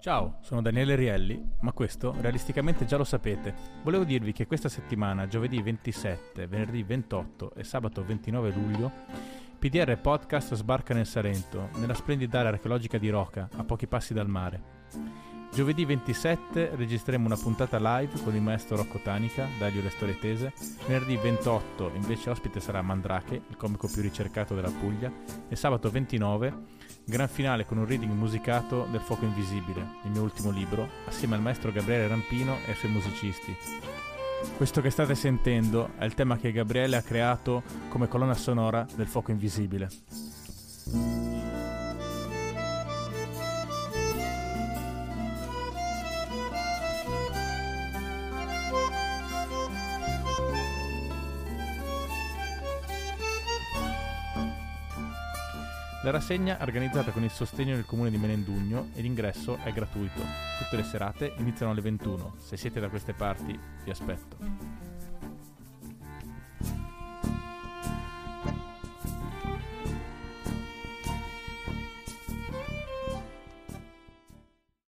Ciao, sono Daniele Rielli, ma questo realisticamente già lo sapete. Volevo dirvi che questa settimana, giovedì 27, venerdì 28 e sabato 29 luglio, PDR Podcast sbarca nel Salento, nella splendida area archeologica di Roca, a pochi passi dal mare. Giovedì 27 registreremo una puntata live con il maestro Rocco Tanica, Dario Le Storie Tese. Venerdì 28 invece ospite sarà Mandrake, il comico più ricercato della Puglia. E sabato 29 gran finale con un reading musicato del Fuoco Invisibile, il mio ultimo libro, assieme al maestro Gabriele Rampino e ai suoi musicisti. Questo che state sentendo è il tema che Gabriele ha creato come colonna sonora del Fuoco Invisibile. La rassegna è organizzata con il sostegno del comune di Menendugno e l'ingresso è gratuito. Tutte le serate iniziano alle 21. Se siete da queste parti, vi aspetto.